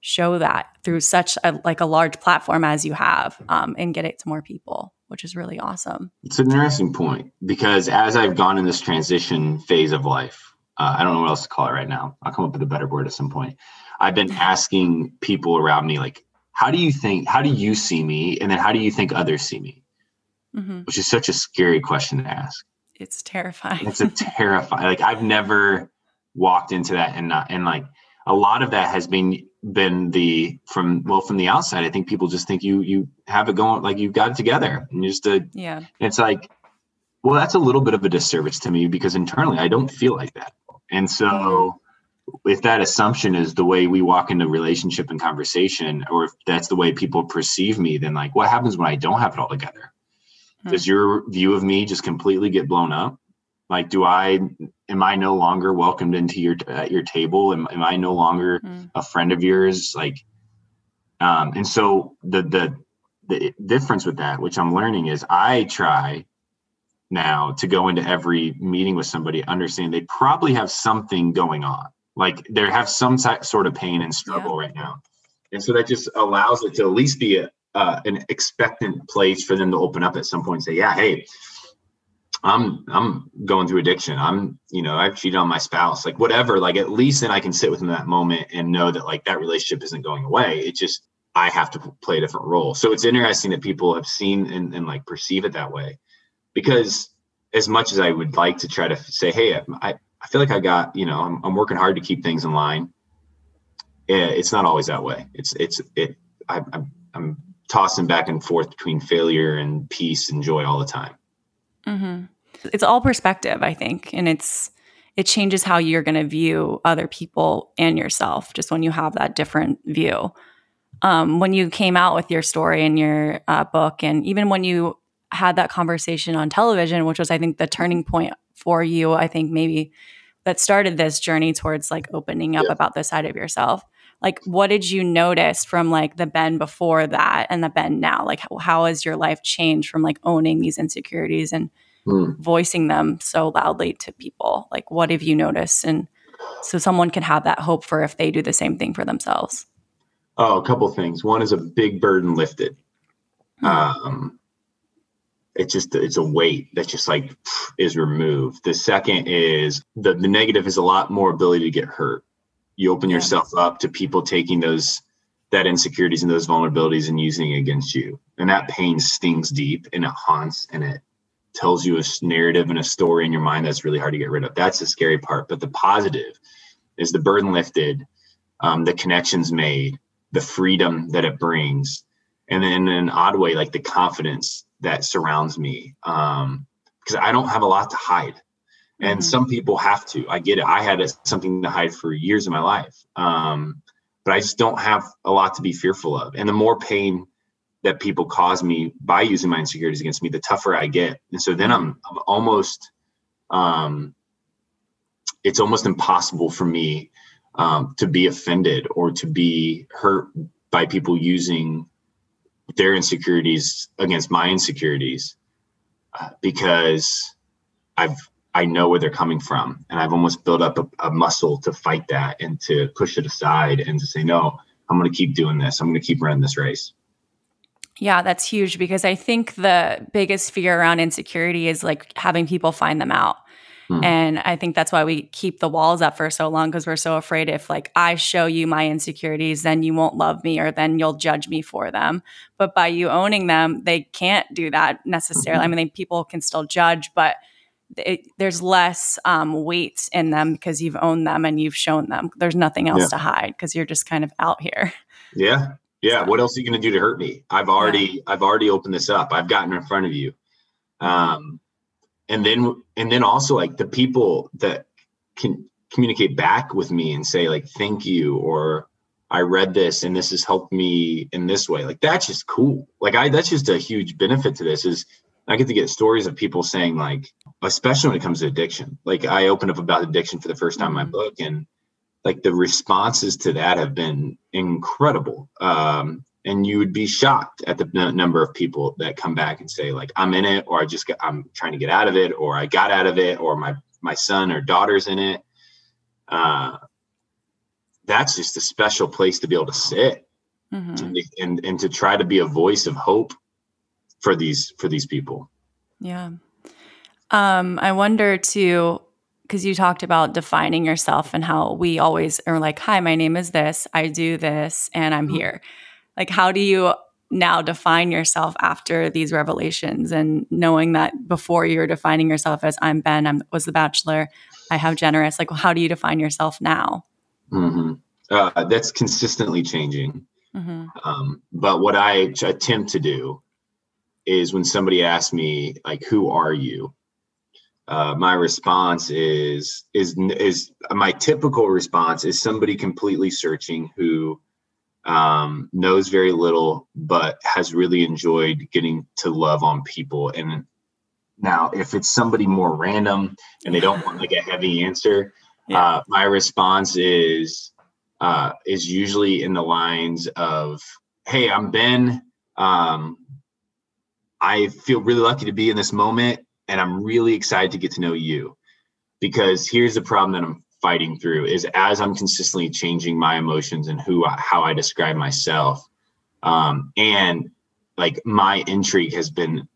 show that through such a like a large platform as you have um, and get it to more people which is really awesome it's an interesting point because as i've gone in this transition phase of life uh, I don't know what else to call it right now. I'll come up with a better word at some point. I've been asking people around me, like, how do you think, how do you see me? And then how do you think others see me? Mm-hmm. Which is such a scary question to ask. It's terrifying. It's a terrifying, like, I've never walked into that and not, and like, a lot of that has been been the from well from the outside i think people just think you you have it going like you've got it together and you just a, yeah it's like well that's a little bit of a disservice to me because internally i don't feel like that and so if that assumption is the way we walk into relationship and conversation, or if that's the way people perceive me, then like what happens when I don't have it all together? Hmm. Does your view of me just completely get blown up? Like, do I am I no longer welcomed into your at your table? Am, am I no longer hmm. a friend of yours? Like, um, and so the the the difference with that, which I'm learning, is I try now to go into every meeting with somebody understand they probably have something going on. Like they have some sort of pain and struggle yeah. right now. And so that just allows it to at least be a, uh, an expectant place for them to open up at some point and say yeah hey i'm i'm going through addiction. I'm you know i've cheated on my spouse. Like whatever like at least then i can sit with them that moment and know that like that relationship isn't going away. It just i have to play a different role. So it's interesting that people have seen and, and like perceive it that way because as much as I would like to try to say, hey, I, I feel like I got, you know, I'm, I'm working hard to keep things in line. It's not always that way. It's, it's, it, I, I'm, I'm tossing back and forth between failure and peace and joy all the time. Mm-hmm. It's all perspective, I think. And it's, it changes how you're going to view other people and yourself just when you have that different view. Um, when you came out with your story in your uh, book, and even when you had that conversation on television, which was, I think, the turning point for you. I think maybe that started this journey towards like opening up yeah. about the side of yourself. Like, what did you notice from like the Ben before that and the Ben now? Like, how, how has your life changed from like owning these insecurities and mm. voicing them so loudly to people? Like, what have you noticed? And so someone can have that hope for if they do the same thing for themselves. Oh, a couple things. One is a big burden lifted. Mm. Um, it's just it's a weight that just like is removed the second is the, the negative is a lot more ability to get hurt you open yeah. yourself up to people taking those that insecurities and those vulnerabilities and using it against you. And that pain stings deep and it haunts and it tells you a narrative and a story in your mind that's really hard to get rid of. That's the scary part. But the positive is the burden lifted, um, the connections made, the freedom that it brings, and then in an odd way, like the confidence that surrounds me. Um, because I don't have a lot to hide. And mm-hmm. some people have to. I get it. I had something to hide for years of my life. Um, but I just don't have a lot to be fearful of. And the more pain that people cause me by using my insecurities against me, the tougher I get. And so then I'm, I'm almost, um, it's almost impossible for me um, to be offended or to be hurt by people using their insecurities against my insecurities uh, because I've I know where they're coming from, and I've almost built up a, a muscle to fight that and to push it aside and to say no. I'm going to keep doing this. I'm going to keep running this race. Yeah, that's huge because I think the biggest fear around insecurity is like having people find them out. Hmm. And I think that's why we keep the walls up for so long because we're so afraid if like I show you my insecurities, then you won't love me or then you'll judge me for them. But by you owning them, they can't do that necessarily. Mm-hmm. I mean, people can still judge, but it, there's less um, weight in them because you've owned them and you've shown them. There's nothing else yeah. to hide because you're just kind of out here. Yeah, yeah. So. What else are you going to do to hurt me? I've already, yeah. I've already opened this up. I've gotten in front of you. Um, and then and then also like the people that can communicate back with me and say like thank you or I read this and this has helped me in this way. Like that's just cool. Like I that's just a huge benefit to this is I get to get stories of people saying like, especially when it comes to addiction. Like I opened up about addiction for the first time in my mm-hmm. book and like the responses to that have been incredible. Um, and you would be shocked at the n- number of people that come back and say like i'm in it or i just got, i'm trying to get out of it or i got out of it or my my son or daughter's in it uh, that's just a special place to be able to sit mm-hmm. and, and and to try to be a voice of hope for these for these people yeah um i wonder too because you talked about defining yourself and how we always are like hi my name is this i do this and i'm mm-hmm. here like how do you now define yourself after these revelations and knowing that before you're defining yourself as I'm Ben, I was the bachelor, I have generous. Like, well, how do you define yourself now? Mm-hmm. Uh, that's consistently changing. Mm-hmm. Um, but what I attempt to do is when somebody asks me, like, "Who are you?" Uh, my response is is is my typical response is somebody completely searching who um, knows very little, but has really enjoyed getting to love on people. And now, if it's somebody more random and they don't want like a heavy answer, yeah. uh, my response is uh, is usually in the lines of, "Hey, I'm Ben. Um, I feel really lucky to be in this moment, and I'm really excited to get to know you." Because here's the problem that I'm fighting through is as I'm consistently changing my emotions and who how I describe myself, um, and like my intrigue has been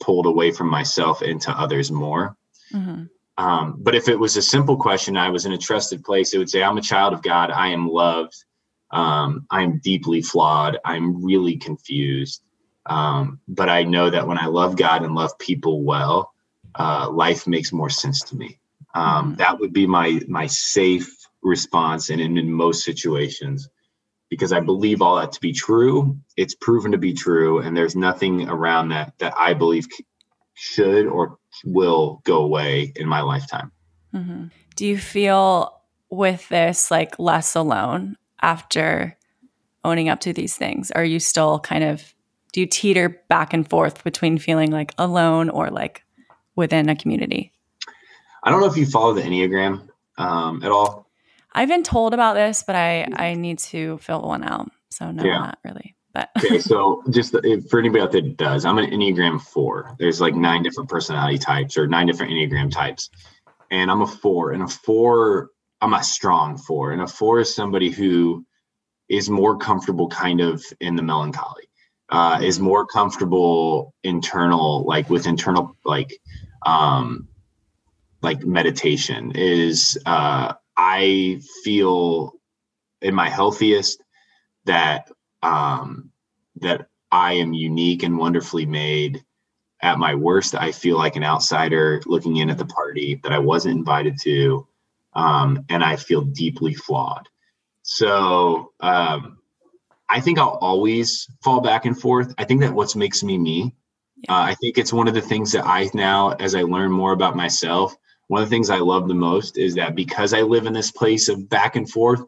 pulled away from myself into others more. Mm-hmm. Um, but if it was a simple question, I was in a trusted place. It would say, "I'm a child of God. I am loved. Um, I am deeply flawed. I'm really confused." Um, but I know that when I love God and love people well, uh, life makes more sense to me. Um, mm-hmm. that would be my my safe response, and in, in most situations, because I believe all that to be true. It's proven to be true, and there's nothing around that that I believe should or will go away in my lifetime. Mm-hmm. Do you feel with this like less alone after owning up to these things? Are you still kind of do you teeter back and forth between feeling like alone or like within a community? I don't know if you follow the Enneagram um, at all. I've been told about this, but I I need to fill one out. So no, yeah. not really. But okay, so just the, for anybody out there that does, I'm an Enneagram four. There's like nine different personality types or nine different Enneagram types, and I'm a four. And a four, I'm a strong four. And a four is somebody who is more comfortable, kind of in the melancholy. Uh, is more comfortable internal, like with internal, like um, like meditation is uh, I feel in my healthiest that um, that I am unique and wonderfully made. At my worst, I feel like an outsider looking in at the party that I wasn't invited to, um, and I feel deeply flawed. So um, I think I'll always fall back and forth. I think that what makes me me. Yeah. Uh, I think it's one of the things that I now, as I learn more about myself, one of the things I love the most is that because I live in this place of back and forth,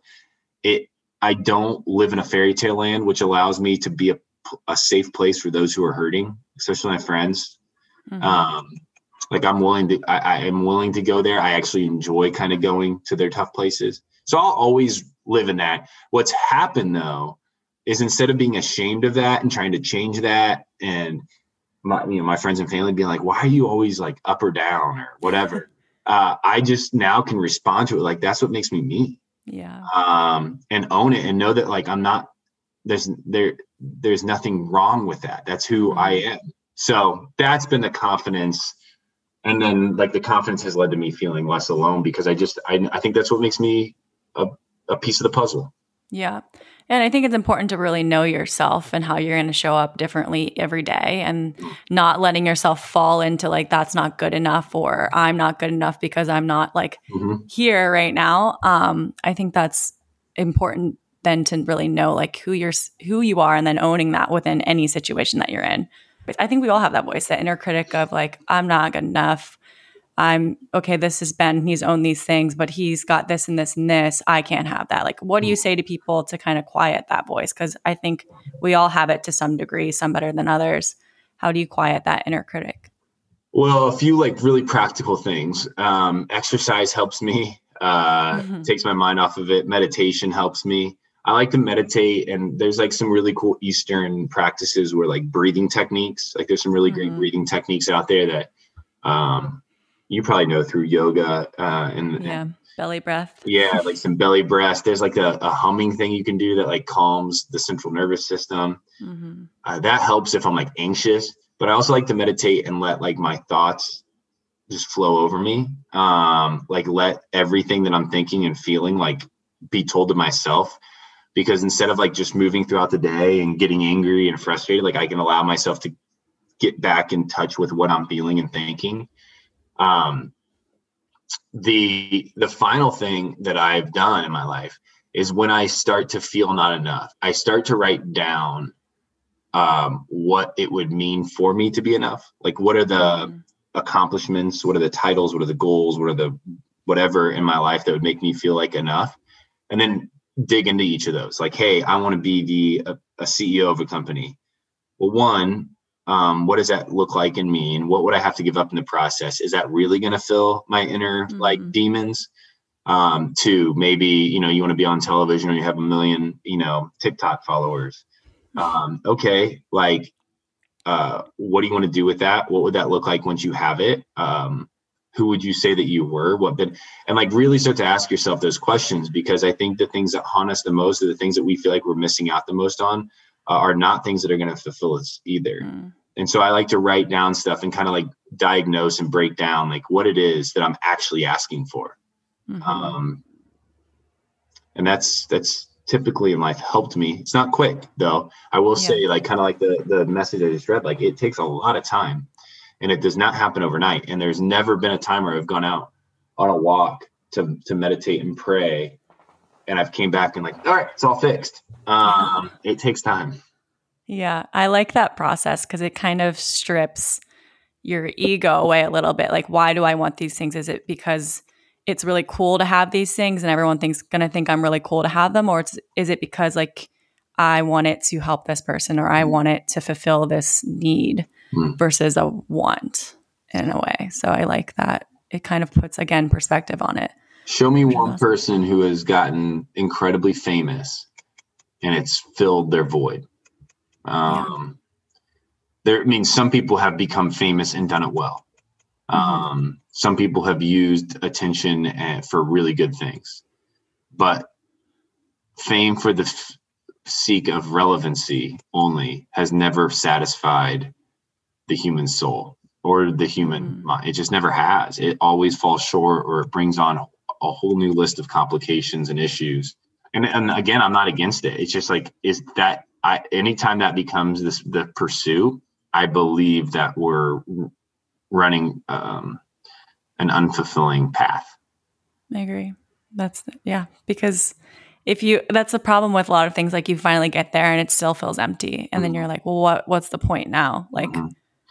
it I don't live in a fairy tale land, which allows me to be a, a safe place for those who are hurting, especially my friends. Mm-hmm. Um, like I'm willing to, I, I am willing to go there. I actually enjoy kind of going to their tough places. So I'll always live in that. What's happened though is instead of being ashamed of that and trying to change that and my you know my friends and family being like why are you always like up or down or whatever uh, i just now can respond to it. Like that's what makes me me. Yeah. Um and own it and know that like i'm not there's there there's nothing wrong with that. That's who mm-hmm. i am. So that's been the confidence. And then like the confidence has led to me feeling less alone because i just i, I think that's what makes me a, a piece of the puzzle. Yeah and I think it's important to really know yourself and how you're going to show up differently every day and not letting yourself fall into like, that's not good enough or I'm not good enough because I'm not like mm-hmm. here right now. Um, I think that's important then to really know like who you're, who you are and then owning that within any situation that you're in. I think we all have that voice, that inner critic of like, I'm not good enough. I'm okay, this is Ben, he's owned these things, but he's got this and this and this. I can't have that. Like, what do you mm. say to people to kind of quiet that voice? Because I think we all have it to some degree, some better than others. How do you quiet that inner critic? Well, a few like really practical things. Um, exercise helps me, uh, mm-hmm. takes my mind off of it. Meditation helps me. I like to meditate, and there's like some really cool Eastern practices where like breathing techniques. Like there's some really mm-hmm. great breathing techniques out there that um, you probably know through yoga uh, and yeah, and, belly breath. Yeah, like some belly breath. There's like a, a, humming thing you can do that like calms the central nervous system. Mm-hmm. Uh, that helps if I'm like anxious. But I also like to meditate and let like my thoughts just flow over me. Um, like let everything that I'm thinking and feeling like be told to myself. Because instead of like just moving throughout the day and getting angry and frustrated, like I can allow myself to get back in touch with what I'm feeling and thinking um, the the final thing that I've done in my life is when I start to feel not enough, I start to write down um, what it would mean for me to be enough. Like, what are the mm-hmm. accomplishments? What are the titles? What are the goals? What are the whatever in my life that would make me feel like enough? And then dig into each of those. Like, hey, I want to be the a, a CEO of a company. Well, one, um, what does that look like and mean? What would i have to give up in the process? Is that really going to fill my inner mm-hmm. like demons? Um, to maybe you know you want to be on television or you have a million you know tiktok followers. Um, okay like uh, what do you want to do with that? What would that look like once you have it? Um, who would you say that you were? What been and like really start to ask yourself those questions because i think the things that haunt us the most are the things that we feel like we're missing out the most on uh, are not things that are going to fulfill us either. Mm. And so I like to write down stuff and kind of like diagnose and break down like what it is that I'm actually asking for. Mm-hmm. Um, and that's that's typically in life helped me. It's not quick though. I will yeah. say like kind of like the the message I just read, like it takes a lot of time and it does not happen overnight. And there's never been a time where I've gone out on a walk to to meditate and pray and I've came back and like, all right, it's all fixed. Um, it takes time. Yeah, I like that process because it kind of strips your ego away a little bit. Like, why do I want these things? Is it because it's really cool to have these things and everyone thinks gonna think I'm really cool to have them, or is it because like I want it to help this person or I mm-hmm. want it to fulfill this need mm. versus a want in a way? So I like that. It kind of puts again perspective on it. Show me one person who has gotten incredibly famous and it's filled their void. Um. There, I mean, some people have become famous and done it well. Mm-hmm. Um, some people have used attention eh, for really good things, but fame for the f- seek of relevancy only has never satisfied the human soul or the human mm-hmm. mind. It just never has. It always falls short or it brings on a whole new list of complications and issues and and again, I'm not against it. It's just like is that I anytime that becomes this the pursuit, I believe that we're running um, an unfulfilling path. I agree. That's the, yeah, because if you that's the problem with a lot of things like you finally get there and it still feels empty and then mm-hmm. you're like, well what what's the point now? Like mm-hmm.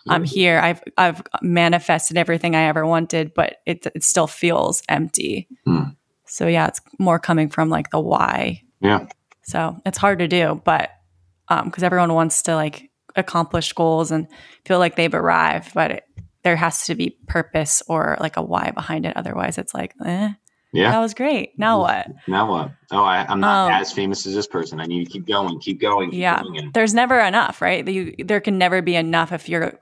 I'm here. I've I've manifested everything I ever wanted, but it it still feels empty. Mm. So yeah, it's more coming from like the why. Yeah. So it's hard to do, but um because everyone wants to like accomplish goals and feel like they've arrived, but it, there has to be purpose or like a why behind it. Otherwise, it's like, eh, yeah, that was great. Now what? Now what? Oh, I, am not um, as famous as this person. I need to keep going, keep going. Keep yeah, going. there's never enough, right? You, there can never be enough if you're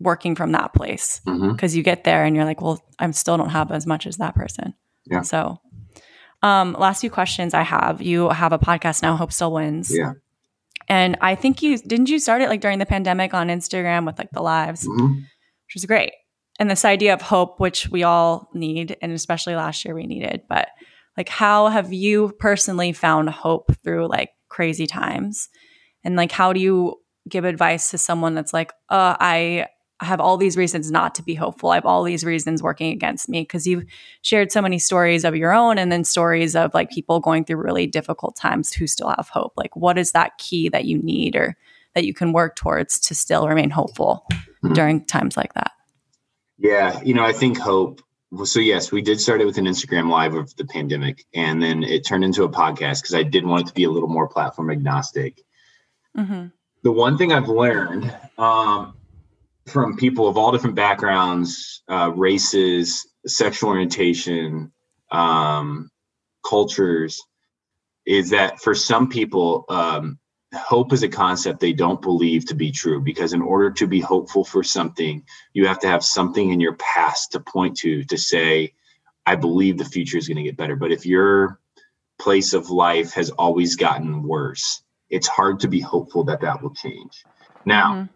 working from that place because mm-hmm. you get there and you're like, well, I still don't have as much as that person. Yeah. So, um, last few questions I have. You have a podcast now, Hope Still Wins. Yeah. And I think you didn't you start it like during the pandemic on Instagram with like the lives, mm-hmm. which was great. And this idea of hope, which we all need, and especially last year we needed. But like, how have you personally found hope through like crazy times? And like, how do you give advice to someone that's like, uh, I have all these reasons not to be hopeful. I have all these reasons working against me because you've shared so many stories of your own and then stories of like people going through really difficult times who still have hope. Like, what is that key that you need or that you can work towards to still remain hopeful mm-hmm. during times like that? Yeah, you know, I think hope. So yes, we did start it with an Instagram live of the pandemic, and then it turned into a podcast because I did want it to be a little more platform agnostic. Mm-hmm. The one thing I've learned, um, from people of all different backgrounds, uh, races, sexual orientation, um, cultures, is that for some people, um, hope is a concept they don't believe to be true because in order to be hopeful for something, you have to have something in your past to point to to say, I believe the future is going to get better. But if your place of life has always gotten worse, it's hard to be hopeful that that will change. Now, mm-hmm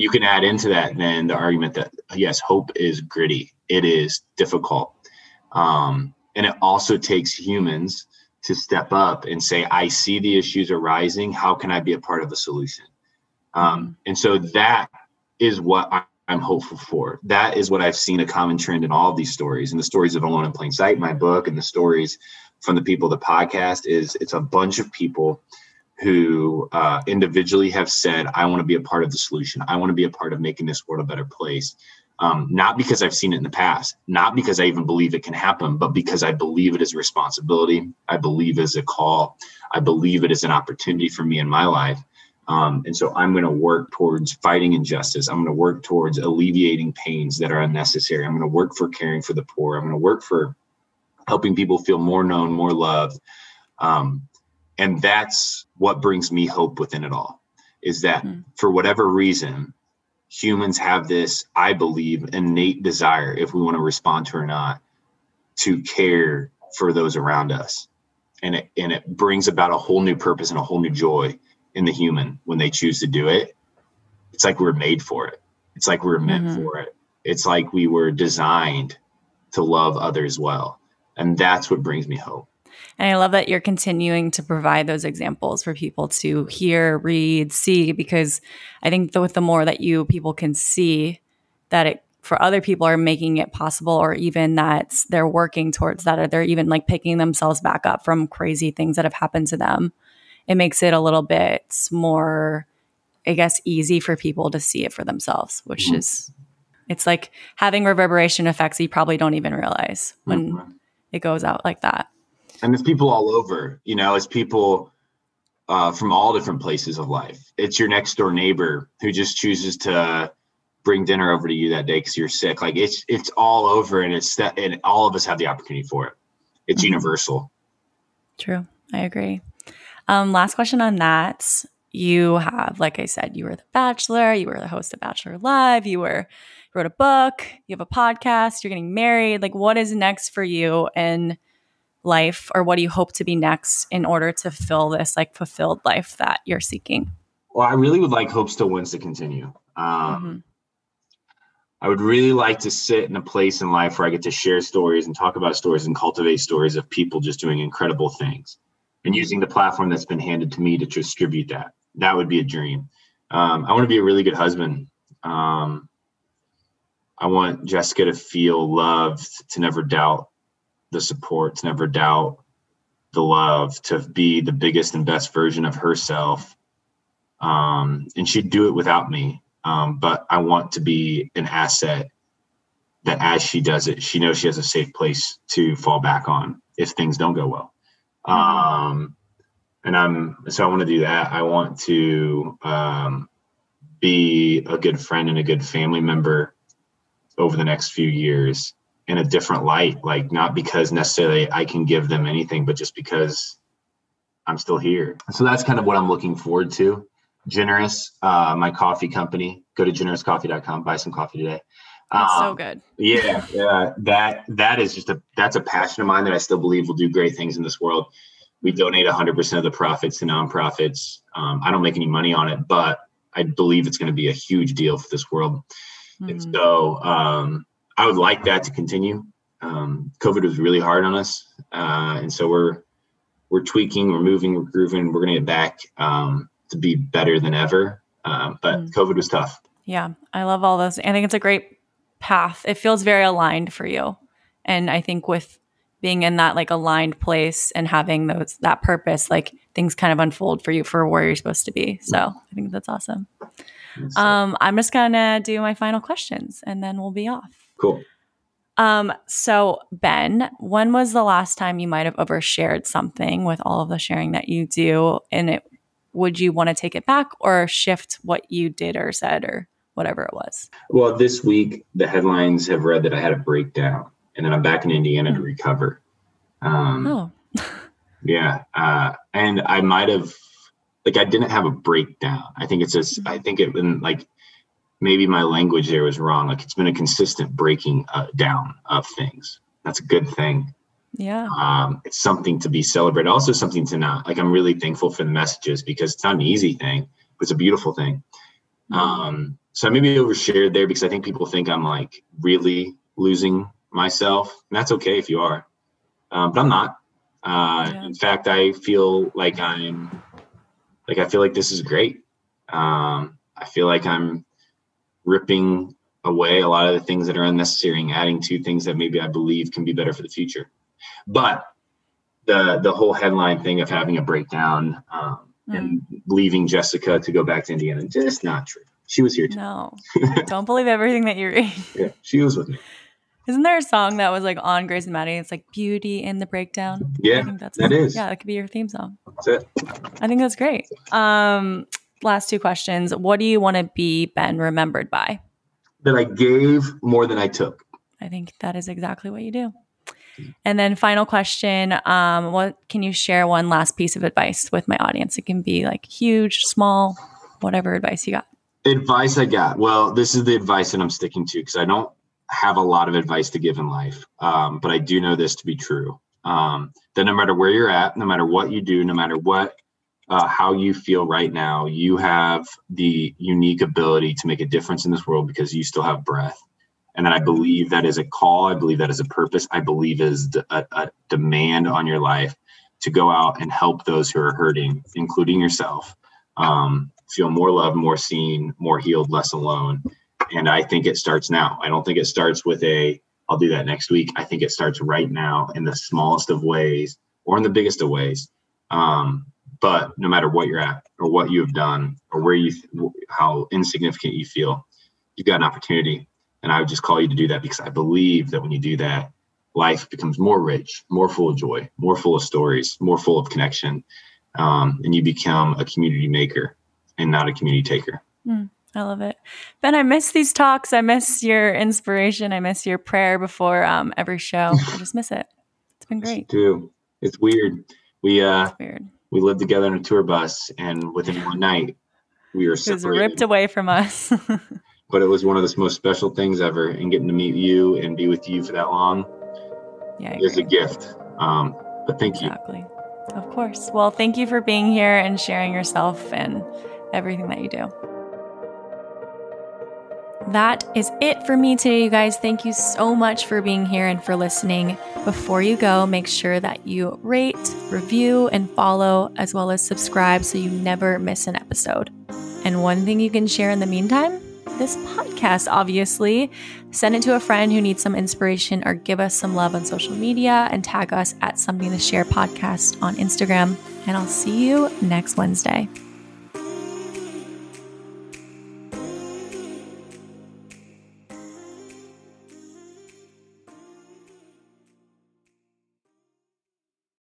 you can add into that then the argument that yes, hope is gritty. It is difficult. Um, and it also takes humans to step up and say, I see the issues arising. How can I be a part of the solution? Um, and so that is what I, am hopeful for. That is what I've seen a common trend in all of these stories and the stories of Alone in Plain Sight, my book, and the stories from the people the podcast is it's a bunch of people who uh, individually have said, I want to be a part of the solution. I want to be a part of making this world a better place. Um, not because I've seen it in the past, not because I even believe it can happen, but because I believe it is a responsibility. I believe it is a call. I believe it is an opportunity for me in my life. Um, and so I'm going to work towards fighting injustice. I'm going to work towards alleviating pains that are unnecessary. I'm going to work for caring for the poor. I'm going to work for helping people feel more known, more loved. Um, and that's what brings me hope within it all is that mm. for whatever reason humans have this i believe innate desire if we want to respond to or not to care for those around us. And it and it brings about a whole new purpose and a whole new joy in the human when they choose to do it. It's like we're made for it. It's like we're meant mm-hmm. for it. It's like we were designed to love others well. And that's what brings me hope and I love that you're continuing to provide those examples for people to hear, read, see, because I think the, with the more that you people can see that it for other people are making it possible, or even that they're working towards that, or they're even like picking themselves back up from crazy things that have happened to them, it makes it a little bit more, I guess, easy for people to see it for themselves, which mm-hmm. is, it's like having reverberation effects you probably don't even realize when mm-hmm. it goes out like that and it's people all over you know it's people uh, from all different places of life. It's your next door neighbor who just chooses to bring dinner over to you that day because you're sick. Like it's it's all over and it's that and all of us have the opportunity for it. It's mm-hmm. universal. True. I agree. Um, last question on that. You have like i said you were the bachelor you were the host of bachelor live you were you wrote a book you have a podcast you're getting married. Like what is next for you? And life or what do you hope to be next in order to fill this like fulfilled life that you're seeking well i really would like hope still wins to continue um, mm-hmm. i would really like to sit in a place in life where i get to share stories and talk about stories and cultivate stories of people just doing incredible things and using the platform that's been handed to me to distribute that. That would be a dream. Um, I want to be a really good husband. Um, I want Jessica to feel loved, to never doubt the support, to never doubt the love, to be the biggest and best version of herself. Um, and she'd do it without me. Um, but I want to be an asset that as she does it, she knows she has a safe place to fall back on if things don't go well. Um, and I'm so I want to do that. I want to um, be a good friend and a good family member over the next few years in a different light. Like not because necessarily I can give them anything, but just because I'm still here. So that's kind of what I'm looking forward to. Generous, uh, my coffee company. Go to generouscoffee.com, buy some coffee today. That's um, so good. yeah, yeah. That that is just a that's a passion of mine that I still believe will do great things in this world. We donate 100% of the profits to nonprofits. Um, I don't make any money on it, but I believe it's going to be a huge deal for this world. Mm-hmm. And so um, I would like that to continue. Um, COVID was really hard on us, uh, and so we're we're tweaking, we're moving, we're grooving. We're going to get back um, to be better than ever. Uh, but mm. COVID was tough. Yeah, I love all those. I think it's a great path. It feels very aligned for you. And I think with being in that like aligned place and having those that purpose, like things kind of unfold for you for where you're supposed to be. So I think that's awesome. Um, I'm just gonna do my final questions and then we'll be off. Cool. Um, so Ben, when was the last time you might have overshared something with all of the sharing that you do? And it would you want to take it back or shift what you did or said or whatever it was? Well, this week the headlines have read that I had a breakdown, and then I'm back in Indiana to hmm. recover. Um, oh, yeah, uh, and I might have like I didn't have a breakdown. I think it's just I think it been like maybe my language there was wrong. Like it's been a consistent breaking uh, down of things. That's a good thing. Yeah. Um, it's something to be celebrated. Also something to not like. I'm really thankful for the messages because it's not an easy thing, but it's a beautiful thing. Um, so I maybe overshared there because I think people think I'm like really losing myself. And that's okay if you are, um, but I'm not. Uh, yeah. In fact, I feel like I'm like I feel like this is great. Um, I feel like I'm ripping away a lot of the things that are unnecessary and adding to things that maybe I believe can be better for the future. But the the whole headline thing of having a breakdown um, mm. and leaving Jessica to go back to Indiana, just not true. She was here too. No, don't believe everything that you read. Yeah, she was with me. Isn't there a song that was like on Grey's Anatomy? It's like "Beauty in the Breakdown." Yeah, I think that's that is. Yeah, that could be your theme song. That's it. I think that's great. Um, last two questions. What do you want to be Ben remembered by? That I gave more than I took. I think that is exactly what you do. And then final question, um, what can you share one last piece of advice with my audience? It can be like huge, small, whatever advice you got. Advice I got. Well, this is the advice that I'm sticking to because I don't have a lot of advice to give in life. Um, but I do know this to be true. Um, that no matter where you're at, no matter what you do, no matter what uh, how you feel right now, you have the unique ability to make a difference in this world because you still have breath. And then I believe that is a call. I believe that is a purpose. I believe is a, a demand on your life to go out and help those who are hurting, including yourself. Um, feel more loved, more seen, more healed, less alone. And I think it starts now. I don't think it starts with a, I'll do that next week. I think it starts right now in the smallest of ways or in the biggest of ways. Um, but no matter what you're at or what you have done or where you, how insignificant you feel, you've got an opportunity. And I would just call you to do that because I believe that when you do that, life becomes more rich, more full of joy, more full of stories, more full of connection. Um, and you become a community maker and not a community taker. Mm, I love it. Ben, I miss these talks. I miss your inspiration. I miss your prayer before um, every show. I just miss it. It's been great. too. It's weird. We uh it's weird. We lived together in a tour bus and within one night we were separated. It was ripped away from us. but it was one of the most special things ever and getting to meet you and be with you for that long yeah, is a gift. Um, but thank exactly. you. Exactly. Of course. Well, thank you for being here and sharing yourself and everything that you do. That is it for me today, you guys. Thank you so much for being here and for listening. Before you go, make sure that you rate, review, and follow, as well as subscribe so you never miss an episode. And one thing you can share in the meantime this podcast, obviously. Send it to a friend who needs some inspiration or give us some love on social media and tag us at Something to Share Podcast on Instagram. And I'll see you next Wednesday.